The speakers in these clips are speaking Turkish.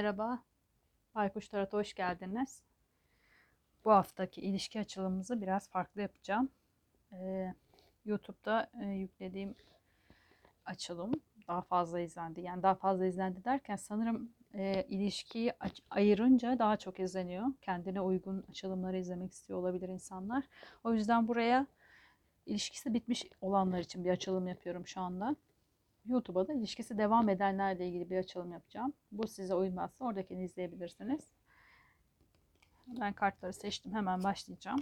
Merhaba, Baykuş Tarot'a hoş geldiniz. Bu haftaki ilişki açılımımızı biraz farklı yapacağım. Ee, YouTube'da e, yüklediğim açılım daha fazla izlendi. Yani daha fazla izlendi derken sanırım e, ilişkiyi ayırınca daha çok izleniyor. Kendine uygun açılımları izlemek istiyor olabilir insanlar. O yüzden buraya ilişkisi bitmiş olanlar için bir açılım yapıyorum şu anda. YouTube'a da ilişkisi devam edenlerle ilgili bir açılım yapacağım. Bu size uymazsa oradakini izleyebilirsiniz. Ben kartları seçtim. Hemen başlayacağım.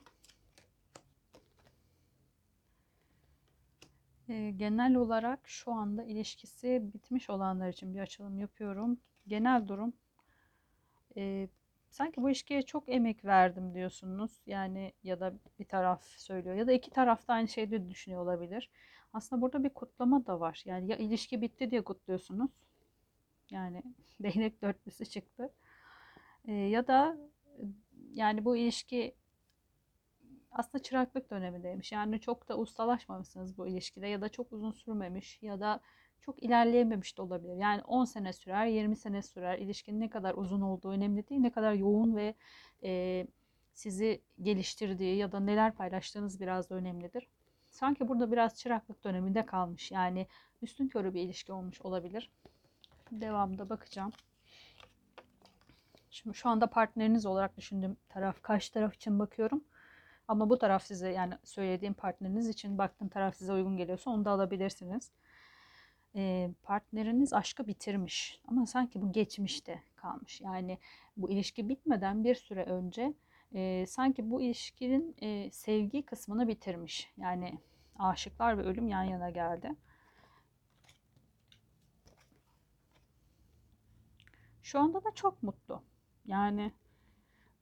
Ee, genel olarak şu anda ilişkisi bitmiş olanlar için bir açılım yapıyorum. Genel durum e, sanki bu ilişkiye çok emek verdim diyorsunuz. Yani ya da bir taraf söylüyor ya da iki taraf da aynı şeyde düşünüyor olabilir. Aslında burada bir kutlama da var. Yani ya ilişki bitti diye kutluyorsunuz. Yani değnek dörtlüsü çıktı. Ee, ya da yani bu ilişki aslında çıraklık dönemindeymiş. Yani çok da ustalaşmamışsınız bu ilişkide ya da çok uzun sürmemiş ya da çok ilerleyememiş de olabilir. Yani 10 sene sürer, 20 sene sürer. İlişkinin ne kadar uzun olduğu önemli değil. Ne kadar yoğun ve e, sizi geliştirdiği ya da neler paylaştığınız biraz da önemlidir. Sanki burada biraz çıraklık döneminde kalmış. Yani üstün körü bir ilişki olmuş olabilir. Devamında bakacağım. Şimdi şu anda partneriniz olarak düşündüğüm taraf karşı taraf için bakıyorum. Ama bu taraf size yani söylediğim partneriniz için baktığım taraf size uygun geliyorsa onu da alabilirsiniz. Ee, partneriniz aşkı bitirmiş ama sanki bu geçmişte kalmış. Yani bu ilişki bitmeden bir süre önce e, sanki bu ilişkinin e, sevgi kısmını bitirmiş. Yani aşıklar ve ölüm yan yana geldi. Şu anda da çok mutlu. Yani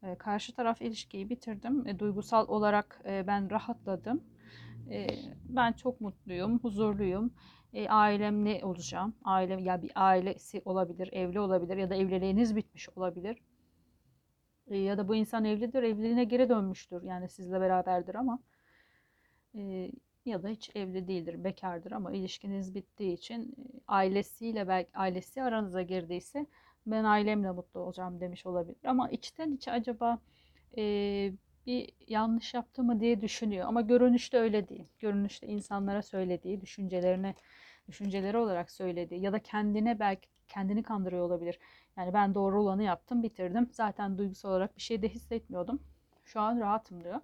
e, karşı taraf ilişkiyi bitirdim. E, duygusal olarak e, ben rahatladım. E, ben çok mutluyum, huzurluyum. E, ailemle olacağım. Ailem ya bir ailesi olabilir, evli olabilir ya da evliliğiniz bitmiş olabilir. E, ya da bu insan evlidir, evliliğine geri dönmüştür. Yani sizle beraberdir ama e, ya da hiç evli değildir, bekardır ama ilişkiniz bittiği için e, ailesiyle belki ailesi aranıza girdiyse ben ailemle mutlu olacağım demiş olabilir. Ama içten içe acaba e, bir yanlış yaptı mı diye düşünüyor. Ama görünüşte öyle değil. Görünüşte insanlara söylediği, düşüncelerine düşünceleri olarak söylediği ya da kendine belki kendini kandırıyor olabilir. Yani ben doğru olanı yaptım, bitirdim. Zaten duygusal olarak bir şey de hissetmiyordum. Şu an rahatım diyor.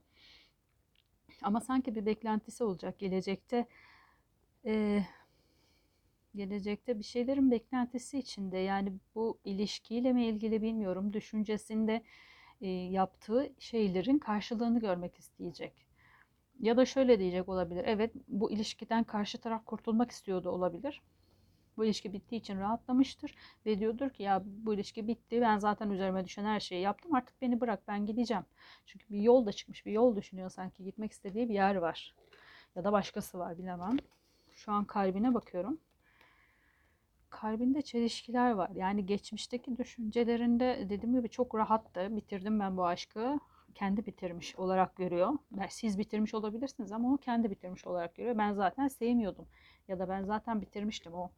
Ama sanki bir beklentisi olacak gelecekte. E, gelecekte bir şeylerin beklentisi içinde yani bu ilişkiyle mi ilgili bilmiyorum düşüncesinde e, yaptığı şeylerin karşılığını görmek isteyecek. Ya da şöyle diyecek olabilir. Evet bu ilişkiden karşı taraf kurtulmak istiyordu olabilir. Bu ilişki bittiği için rahatlamıştır ve diyordur ki ya bu ilişki bitti ben zaten üzerime düşen her şeyi yaptım artık beni bırak ben gideceğim. Çünkü bir yol da çıkmış bir yol düşünüyor sanki gitmek istediği bir yer var. Ya da başkası var bilemem. Şu an kalbine bakıyorum kalbinde çelişkiler var. Yani geçmişteki düşüncelerinde dediğim gibi çok rahattı. Bitirdim ben bu aşkı. Kendi bitirmiş olarak görüyor. Siz bitirmiş olabilirsiniz ama o kendi bitirmiş olarak görüyor. Ben zaten sevmiyordum. Ya da ben zaten bitirmiştim o.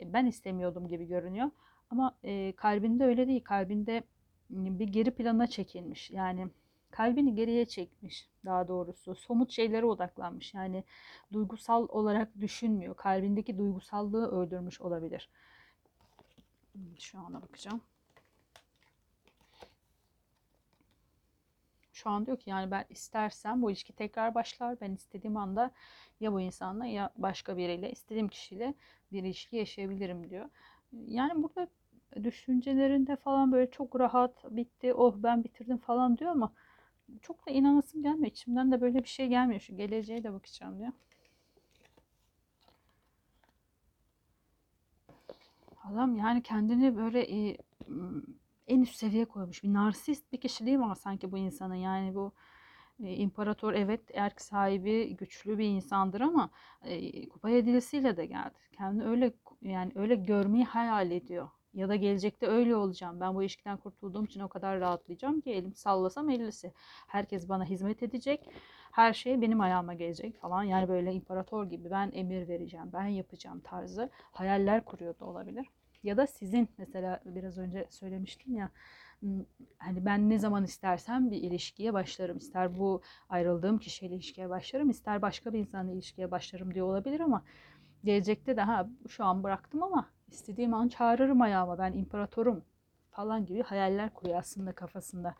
E, ben istemiyordum gibi görünüyor. Ama e, kalbinde öyle değil. Kalbinde bir geri plana çekilmiş. Yani kalbini geriye çekmiş daha doğrusu. Somut şeylere odaklanmış. Yani duygusal olarak düşünmüyor. Kalbindeki duygusallığı öldürmüş olabilir. Şu ana bakacağım. Şu an diyor ki yani ben istersem bu ilişki tekrar başlar. Ben istediğim anda ya bu insanla ya başka biriyle istediğim kişiyle bir ilişki yaşayabilirim diyor. Yani burada düşüncelerinde falan böyle çok rahat bitti oh ben bitirdim falan diyor ama çok da inanasım gelmiyor. İçimden de böyle bir şey gelmiyor. Şu geleceğe de bakacağım diyor. Adam yani kendini böyle e, en üst seviye koymuş. Bir narsist bir kişiliği var sanki bu insanın. Yani bu imparator evet erk sahibi güçlü bir insandır ama e, kupa hediyesiyle de geldi. Kendini öyle yani öyle görmeyi hayal ediyor. Ya da gelecekte öyle olacağım. Ben bu ilişkiden kurtulduğum için o kadar rahatlayacağım ki elim sallasam ellisi. Herkes bana hizmet edecek. Her şey benim ayağıma gelecek falan. Yani böyle imparator gibi ben emir vereceğim, ben yapacağım tarzı hayaller kuruyor da olabilir. Ya da sizin mesela biraz önce söylemiştim ya hani ben ne zaman istersem bir ilişkiye başlarım. İster bu ayrıldığım kişiyle ilişkiye başlarım, ister başka bir insanla ilişkiye başlarım diye olabilir ama gelecekte de ha şu an bıraktım ama istediğim an çağırırım ayağıma ben imparatorum falan gibi hayaller kuruyor aslında kafasında.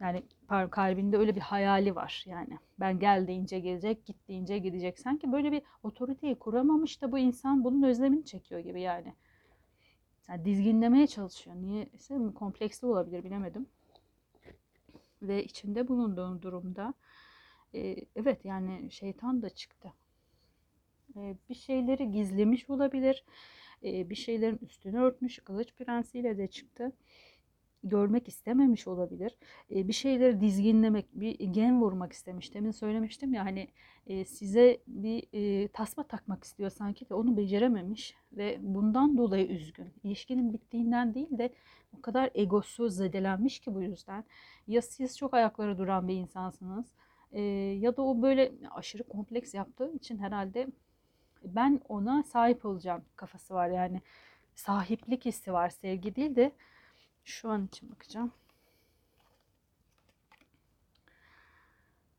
Yani kalbinde öyle bir hayali var yani. Ben gel deyince gelecek, git deyince gidecek. Sanki böyle bir otoriteyi kuramamış da bu insan bunun özlemini çekiyor gibi yani. Yani dizginlemeye çalışıyor. Niye? ise kompleksli olabilir bilemedim. Ve içinde bulunduğum durumda e, evet yani şeytan da çıktı. E, bir şeyleri gizlemiş olabilir. E, bir şeylerin üstünü örtmüş. Kılıç prensiyle de çıktı görmek istememiş olabilir. E, bir şeyleri dizginlemek, bir gen vurmak istemiş. Demin söylemiştim ya hani e, size bir e, tasma takmak istiyor sanki de onu becerememiş ve bundan dolayı üzgün. İlişkinin bittiğinden değil de o kadar egosu zedelenmiş ki bu yüzden. Ya siz çok ayakları duran bir insansınız e, ya da o böyle aşırı kompleks yaptığı için herhalde ben ona sahip olacağım kafası var yani. Sahiplik hissi var, sevgi değil de şu an için bakacağım.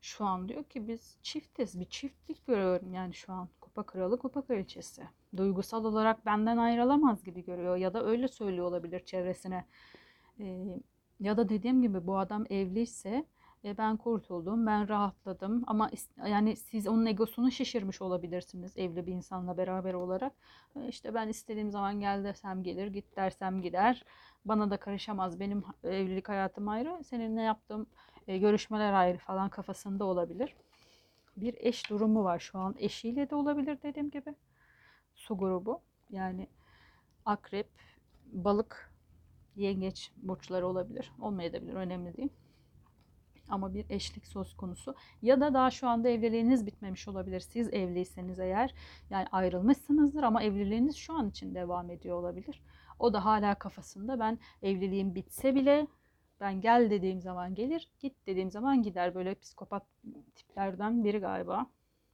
Şu an diyor ki biz çiftiz. Bir çiftlik görüyorum yani şu an. Kupa kralı, kupa kraliçesi. Duygusal olarak benden ayrılamaz gibi görüyor. Ya da öyle söylüyor olabilir çevresine. Ee, ya da dediğim gibi bu adam evliyse e, ben kurtuldum, ben rahatladım. Ama yani siz onun egosunu şişirmiş olabilirsiniz evli bir insanla beraber olarak. E, İşte ben istediğim zaman gel desem gelir, git dersem gider. Bana da karışamaz. Benim evlilik hayatım ayrı, seninle yaptığım e, görüşmeler ayrı falan kafasında olabilir. Bir eş durumu var şu an. Eşiyle de olabilir dediğim gibi. Su grubu. Yani akrep, balık, yengeç burçları olabilir. Olmayabilir. Önemli değil. Ama bir eşlik söz konusu. Ya da daha şu anda evliliğiniz bitmemiş olabilir. Siz evliyseniz eğer yani ayrılmışsınızdır ama evliliğiniz şu an için devam ediyor olabilir. O da hala kafasında ben evliliğim bitse bile ben gel dediğim zaman gelir, git dediğim zaman gider. Böyle psikopat tiplerden biri galiba.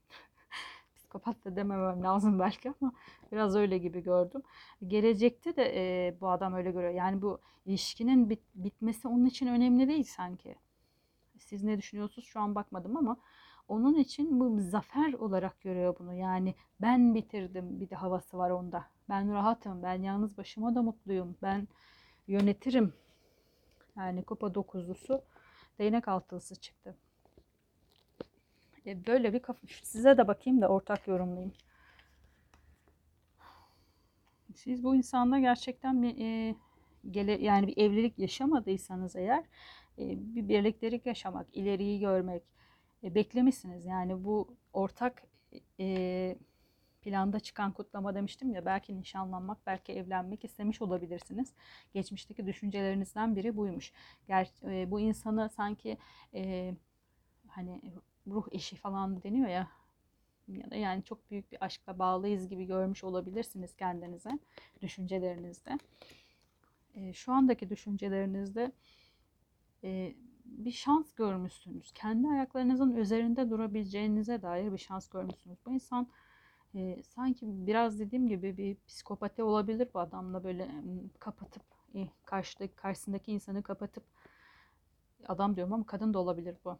Psikopat da dememem lazım belki ama biraz öyle gibi gördüm. Gelecekte de e, bu adam öyle görüyor. Yani bu ilişkinin bit- bitmesi onun için önemli değil sanki. Siz ne düşünüyorsunuz şu an bakmadım ama onun için bu zafer olarak görüyor bunu. Yani ben bitirdim bir de havası var onda. Ben rahatım, ben yalnız başıma da mutluyum. Ben yönetirim. Yani kupa dokuzlusu değnek altılısı çıktı. E, böyle bir kafa. Size de bakayım da ortak yorumlayayım. Siz bu insanla gerçekten bir e, gele, yani bir evlilik yaşamadıysanız eğer e, bir birliktelik yaşamak, ileriyi görmek beklemişsiniz. Yani bu ortak e, planda çıkan kutlama demiştim ya belki nişanlanmak, belki evlenmek istemiş olabilirsiniz. Geçmişteki düşüncelerinizden biri buymuş. Ger e, bu insanı sanki e, hani ruh eşi falan deniyor ya ya da yani çok büyük bir aşkla bağlıyız gibi görmüş olabilirsiniz kendinize düşüncelerinizde. E, şu andaki düşüncelerinizde e, bir şans görmüşsünüz. Kendi ayaklarınızın üzerinde durabileceğinize dair bir şans görmüşsünüz. Bu insan e, sanki biraz dediğim gibi bir psikopati olabilir bu adamla böyle kapatıp e, karşıdaki karşısındaki insanı kapatıp adam diyorum ama kadın da olabilir bu.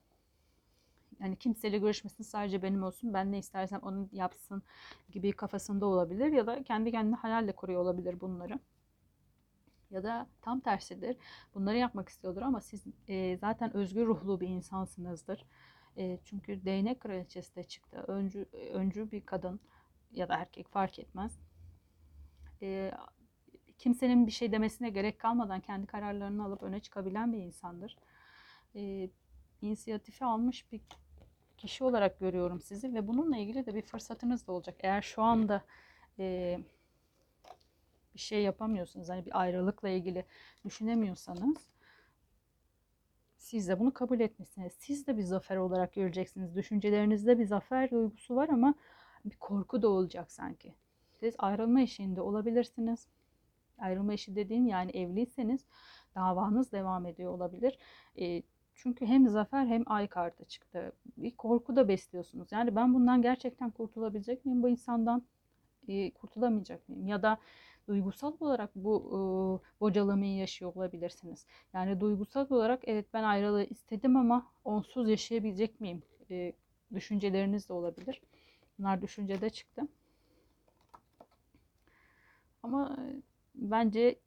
Yani kimseyle görüşmesin sadece benim olsun ben ne istersem onu yapsın gibi kafasında olabilir ya da kendi kendine hayalle kuruyor olabilir bunları ya da tam tersidir. Bunları yapmak istiyordur ama siz e, zaten özgür ruhlu bir insansınızdır. E, çünkü değnek kraliçesi de çıktı. Öncü, öncü bir kadın ya da erkek fark etmez. E, kimsenin bir şey demesine gerek kalmadan kendi kararlarını alıp öne çıkabilen bir insandır. E, inisiyatifi almış bir kişi olarak görüyorum sizi ve bununla ilgili de bir fırsatınız da olacak. Eğer şu anda e, bir şey yapamıyorsunuz, hani bir ayrılıkla ilgili düşünemiyorsanız siz de bunu kabul etmişsiniz. Siz de bir zafer olarak göreceksiniz. Düşüncelerinizde bir zafer duygusu var ama bir korku da olacak sanki. Siz ayrılma eşiğinde olabilirsiniz. Ayrılma eşi dediğin yani evliyseniz davanız devam ediyor olabilir. E, çünkü hem zafer hem ay kartı çıktı. Bir korku da besliyorsunuz. Yani ben bundan gerçekten kurtulabilecek miyim bu insandan? e, kurtulamayacak mıyım? Ya da duygusal olarak bu e, bocalamayı yaşıyor olabilirsiniz. Yani duygusal olarak evet ben ayrılığı istedim ama onsuz yaşayabilecek miyim? E, düşünceleriniz de olabilir. Bunlar düşüncede çıktı. Ama bence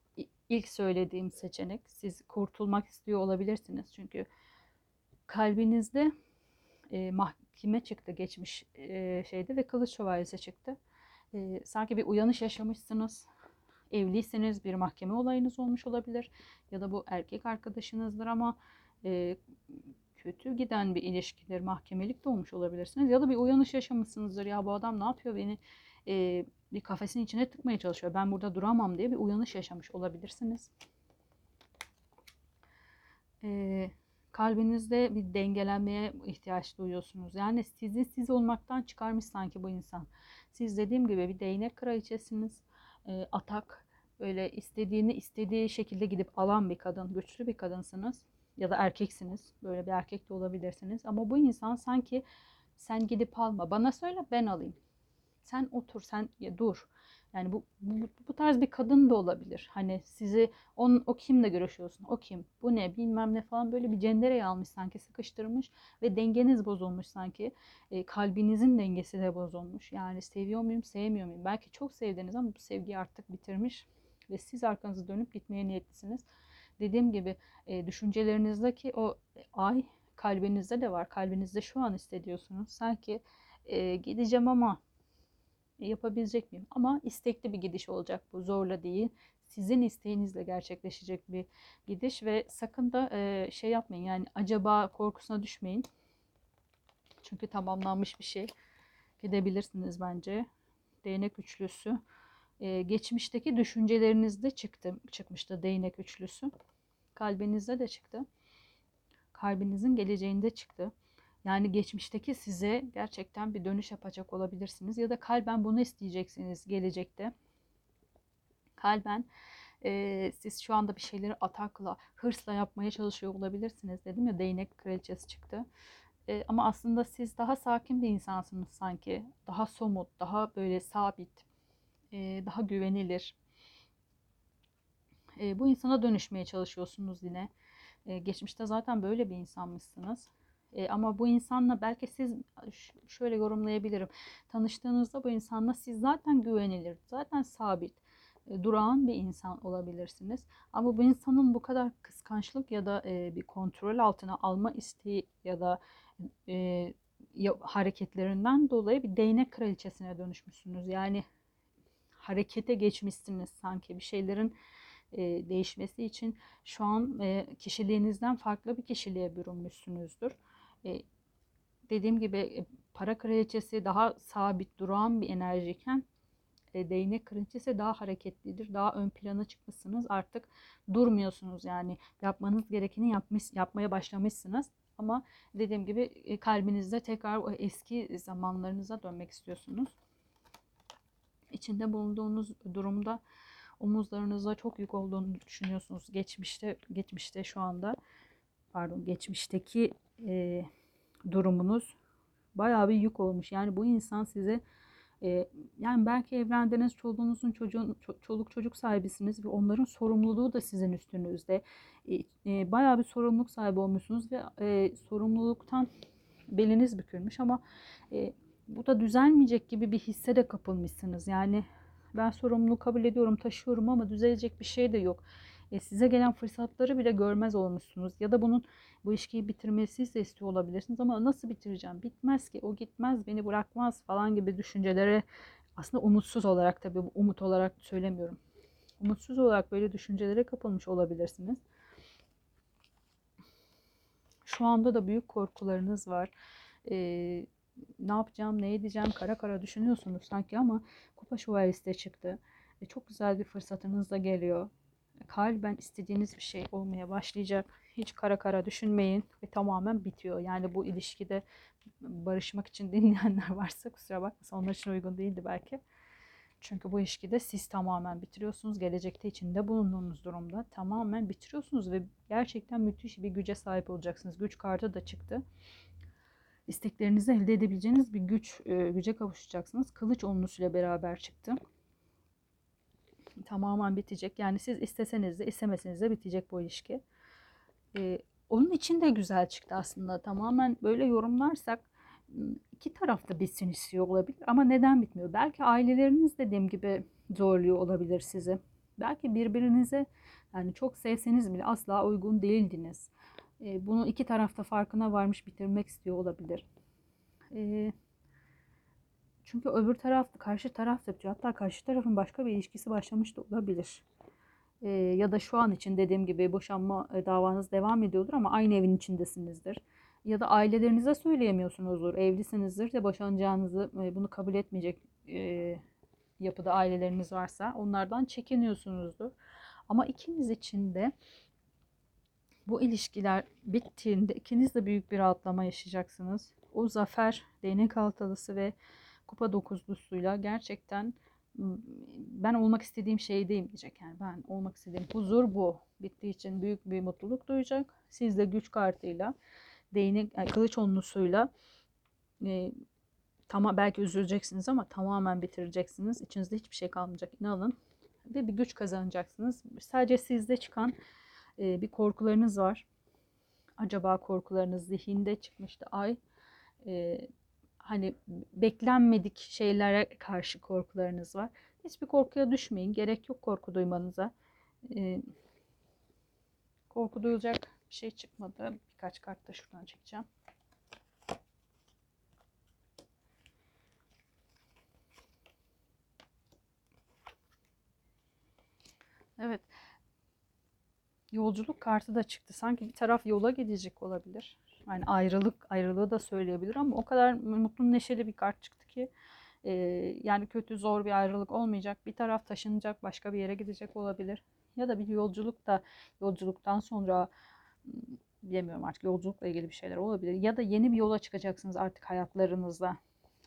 ilk söylediğim seçenek siz kurtulmak istiyor olabilirsiniz. Çünkü kalbinizde e, mahkeme çıktı geçmiş e, şeyde ve kılıç şövalyesi çıktı. E, sanki bir uyanış yaşamışsınız. Evliyseniz bir mahkeme olayınız olmuş olabilir. Ya da bu erkek arkadaşınızdır ama e, kötü giden bir ilişkidir. Mahkemelik de olmuş olabilirsiniz. Ya da bir uyanış yaşamışsınızdır. Ya bu adam ne yapıyor beni e, bir kafesin içine tıkmaya çalışıyor. Ben burada duramam diye bir uyanış yaşamış olabilirsiniz. E, kalbinizde bir dengelenmeye ihtiyaç duyuyorsunuz. Yani sizi siz olmaktan çıkarmış sanki bu insan. Siz dediğim gibi bir değnek kraliçesiniz. E, atak, böyle istediğini istediği şekilde gidip alan bir kadın, güçlü bir kadınsınız. Ya da erkeksiniz. Böyle bir erkek de olabilirsiniz. Ama bu insan sanki sen gidip alma. Bana söyle ben alayım. Sen otur, sen ya dur. Yani bu, bu, bu tarz bir kadın da olabilir. Hani sizi on, o kimle görüşüyorsun? O kim? Bu ne? Bilmem ne falan böyle bir cendereye almış sanki sıkıştırmış ve dengeniz bozulmuş sanki. E, kalbinizin dengesi de bozulmuş. Yani seviyor muyum, sevmiyor muyum? Belki çok sevdiniz ama bu sevgiyi artık bitirmiş ve siz arkanızı dönüp gitmeye niyetlisiniz. Dediğim gibi e, düşüncelerinizdeki o ay kalbinizde de var. Kalbinizde şu an hissediyorsunuz. Sanki e, gideceğim ama yapabilecek miyim? Ama istekli bir gidiş olacak bu. Zorla değil. Sizin isteğinizle gerçekleşecek bir gidiş ve sakın da e, şey yapmayın. Yani acaba korkusuna düşmeyin. Çünkü tamamlanmış bir şey. Gidebilirsiniz bence. Değnek üçlüsü. E, geçmişteki düşüncelerinizde çıktı, çıkmıştı değnek üçlüsü. Kalbinizde de çıktı. Kalbinizin geleceğinde çıktı. Yani geçmişteki size gerçekten bir dönüş yapacak olabilirsiniz. Ya da kalben bunu isteyeceksiniz gelecekte. Kalben e, siz şu anda bir şeyleri atakla, hırsla yapmaya çalışıyor olabilirsiniz. Dedim ya değnek kraliçesi çıktı. E, ama aslında siz daha sakin bir insansınız sanki. Daha somut, daha böyle sabit, e, daha güvenilir. E, bu insana dönüşmeye çalışıyorsunuz yine. E, geçmişte zaten böyle bir insanmışsınız. E, ama bu insanla belki siz şöyle yorumlayabilirim. Tanıştığınızda bu insanla siz zaten güvenilir, zaten sabit, e, durağan bir insan olabilirsiniz. Ama bu insanın bu kadar kıskançlık ya da e, bir kontrol altına alma isteği ya da e, hareketlerinden dolayı bir değnek kraliçesine dönüşmüşsünüz. Yani harekete geçmişsiniz sanki bir şeylerin e, değişmesi için şu an e, kişiliğinizden farklı bir kişiliğe bürünmüşsünüzdür. E, dediğim gibi e, para kraliçesi daha sabit duran bir enerjiyken e, değnek kraliçesi daha hareketlidir. Daha ön plana çıkmışsınız. Artık durmuyorsunuz yani yapmanız gerekeni yapmış, yapmaya başlamışsınız. Ama dediğim gibi e, kalbinizde tekrar o eski zamanlarınıza dönmek istiyorsunuz. İçinde bulunduğunuz durumda omuzlarınızda çok yük olduğunu düşünüyorsunuz. Geçmişte, geçmişte şu anda pardon geçmişteki e, durumunuz bayağı bir yük olmuş. Yani bu insan size e, yani belki evlendiniz, çoluğunuzun çocuğun çoluk çocuk sahibisiniz ve onların sorumluluğu da sizin üstünüzde. E, e, bayağı bir sorumluluk sahibi olmuşsunuz ve e, sorumluluktan beliniz bükülmüş ama e, bu da düzelmeyecek gibi bir hisse de kapılmışsınız. Yani ben sorumluluğu kabul ediyorum, taşıyorum ama düzelecek bir şey de yok. E, size gelen fırsatları bile görmez olmuşsunuz. Ya da bunun bu ilişkiyi bitirmesi de istiyor olabilirsiniz ama nasıl bitireceğim? Bitmez ki, o gitmez, beni bırakmaz falan gibi düşüncelere aslında umutsuz olarak tabii bu umut olarak söylemiyorum. Umutsuz olarak böyle düşüncelere kapılmış olabilirsiniz. Şu anda da büyük korkularınız var. Ee, ne yapacağım, ne edeceğim kara kara düşünüyorsunuz sanki ama kupa şövalyesi de çıktı. E, çok güzel bir fırsatınız da geliyor. Kalben istediğiniz bir şey olmaya başlayacak. Hiç kara kara düşünmeyin ve tamamen bitiyor. Yani bu ilişkide barışmak için dinleyenler varsa kusura bakmasın onlar için uygun değildi belki. Çünkü bu ilişkide siz tamamen bitiriyorsunuz. Gelecekte içinde bulunduğunuz durumda tamamen bitiriyorsunuz ve gerçekten müthiş bir güce sahip olacaksınız. Güç kartı da çıktı. isteklerinizi elde edebileceğiniz bir güç e, güce kavuşacaksınız. Kılıç onlusuyla beraber çıktı. Tamamen bitecek. Yani siz isteseniz de istemeseniz de bitecek bu ilişki. E, onun için de güzel çıktı aslında. Tamamen böyle yorumlarsak m, iki tarafta bitsin istiyor olabilir ama neden bitmiyor? Belki aileleriniz dediğim gibi zorluyor olabilir sizi. Belki birbirinize yani çok sevseniz bile asla uygun değildiniz. E, bunu iki tarafta farkına varmış bitirmek istiyor olabilir. Çünkü öbür taraf, karşı taraf da bitiyor. Hatta karşı tarafın başka bir ilişkisi başlamış da olabilir. E, ya da şu an için dediğim gibi boşanma e, davanız devam ediyordur ama aynı evin içindesinizdir. Ya da ailelerinize söyleyemiyorsunuzdur. Evlisinizdir de boşanacağınızı e, bunu kabul etmeyecek e, yapıda aileleriniz varsa onlardan çekiniyorsunuzdur. Ama ikiniz için de bu ilişkiler bittiğinde ikiniz de büyük bir rahatlama yaşayacaksınız. O zafer, değnek altalısı ve kupa dokuzlusuyla gerçekten ben olmak istediğim şeydeyim diyecek. Yani ben olmak istediğim huzur bu. Bittiği için büyük bir mutluluk duyacak. Siz de güç kartıyla, değnek, yani kılıç onlusuyla e, tamam belki üzüleceksiniz ama tamamen bitireceksiniz. İçinizde hiçbir şey kalmayacak. İnanın. Ve bir güç kazanacaksınız. Sadece sizde çıkan e, bir korkularınız var. Acaba korkularınız zihinde çıkmıştı ay. E, hani beklenmedik şeylere karşı korkularınız var. Hiçbir korkuya düşmeyin. Gerek yok korku duymanıza. E, korku duyulacak bir şey çıkmadı. Birkaç kart da şuradan çekeceğim. Evet. Yolculuk kartı da çıktı. Sanki bir taraf yola gidecek olabilir. Yani ayrılık, ayrılığı da söyleyebilir ama o kadar mutlu neşeli bir kart çıktı ki e, yani kötü zor bir ayrılık olmayacak. Bir taraf taşınacak, başka bir yere gidecek olabilir. Ya da bir yolculuk da yolculuktan sonra bilemiyorum artık yolculukla ilgili bir şeyler olabilir. Ya da yeni bir yola çıkacaksınız artık hayatlarınızda.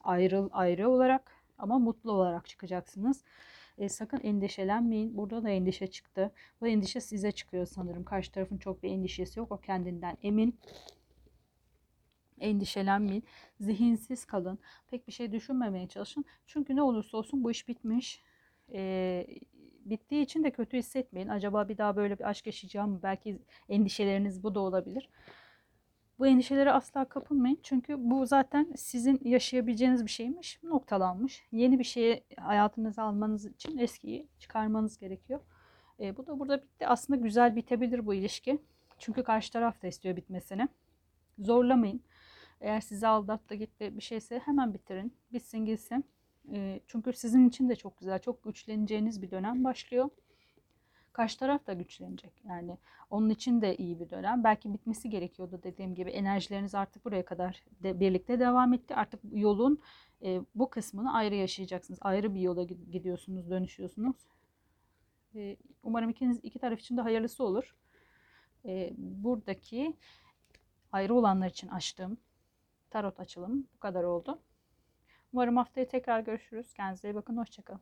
Ayrı, ayrı olarak ama mutlu olarak çıkacaksınız. E, sakın endişelenmeyin. Burada da endişe çıktı. Bu endişe size çıkıyor sanırım. Karşı tarafın çok bir endişesi yok. O kendinden emin. Endişelenmeyin. Zihinsiz kalın. Pek bir şey düşünmemeye çalışın. Çünkü ne olursa olsun bu iş bitmiş. E, bittiği için de kötü hissetmeyin. Acaba bir daha böyle bir aşk yaşayacağım mı? Belki endişeleriniz bu da olabilir. Bu endişelere asla kapılmayın. Çünkü bu zaten sizin yaşayabileceğiniz bir şeymiş. Noktalanmış. Yeni bir şeye hayatınıza almanız için eskiyi çıkarmanız gerekiyor. E, bu da burada bitti. Aslında güzel bitebilir bu ilişki. Çünkü karşı taraf da istiyor bitmesini. Zorlamayın. Eğer sizi aldattı gitti bir şeyse hemen bitirin. Bitsin gitsin. Çünkü sizin için de çok güzel, çok güçleneceğiniz bir dönem başlıyor. Karşı taraf da güçlenecek. Yani onun için de iyi bir dönem. Belki bitmesi gerekiyordu dediğim gibi. Enerjileriniz artık buraya kadar de birlikte devam etti. Artık yolun e, bu kısmını ayrı yaşayacaksınız. Ayrı bir yola gidiyorsunuz, dönüşüyorsunuz. E, umarım ikiniz iki taraf için de hayırlısı olur. E, buradaki ayrı olanlar için açtığım tarot açılım bu kadar oldu. Umarım haftaya tekrar görüşürüz. Kendinize iyi bakın. Hoşçakalın.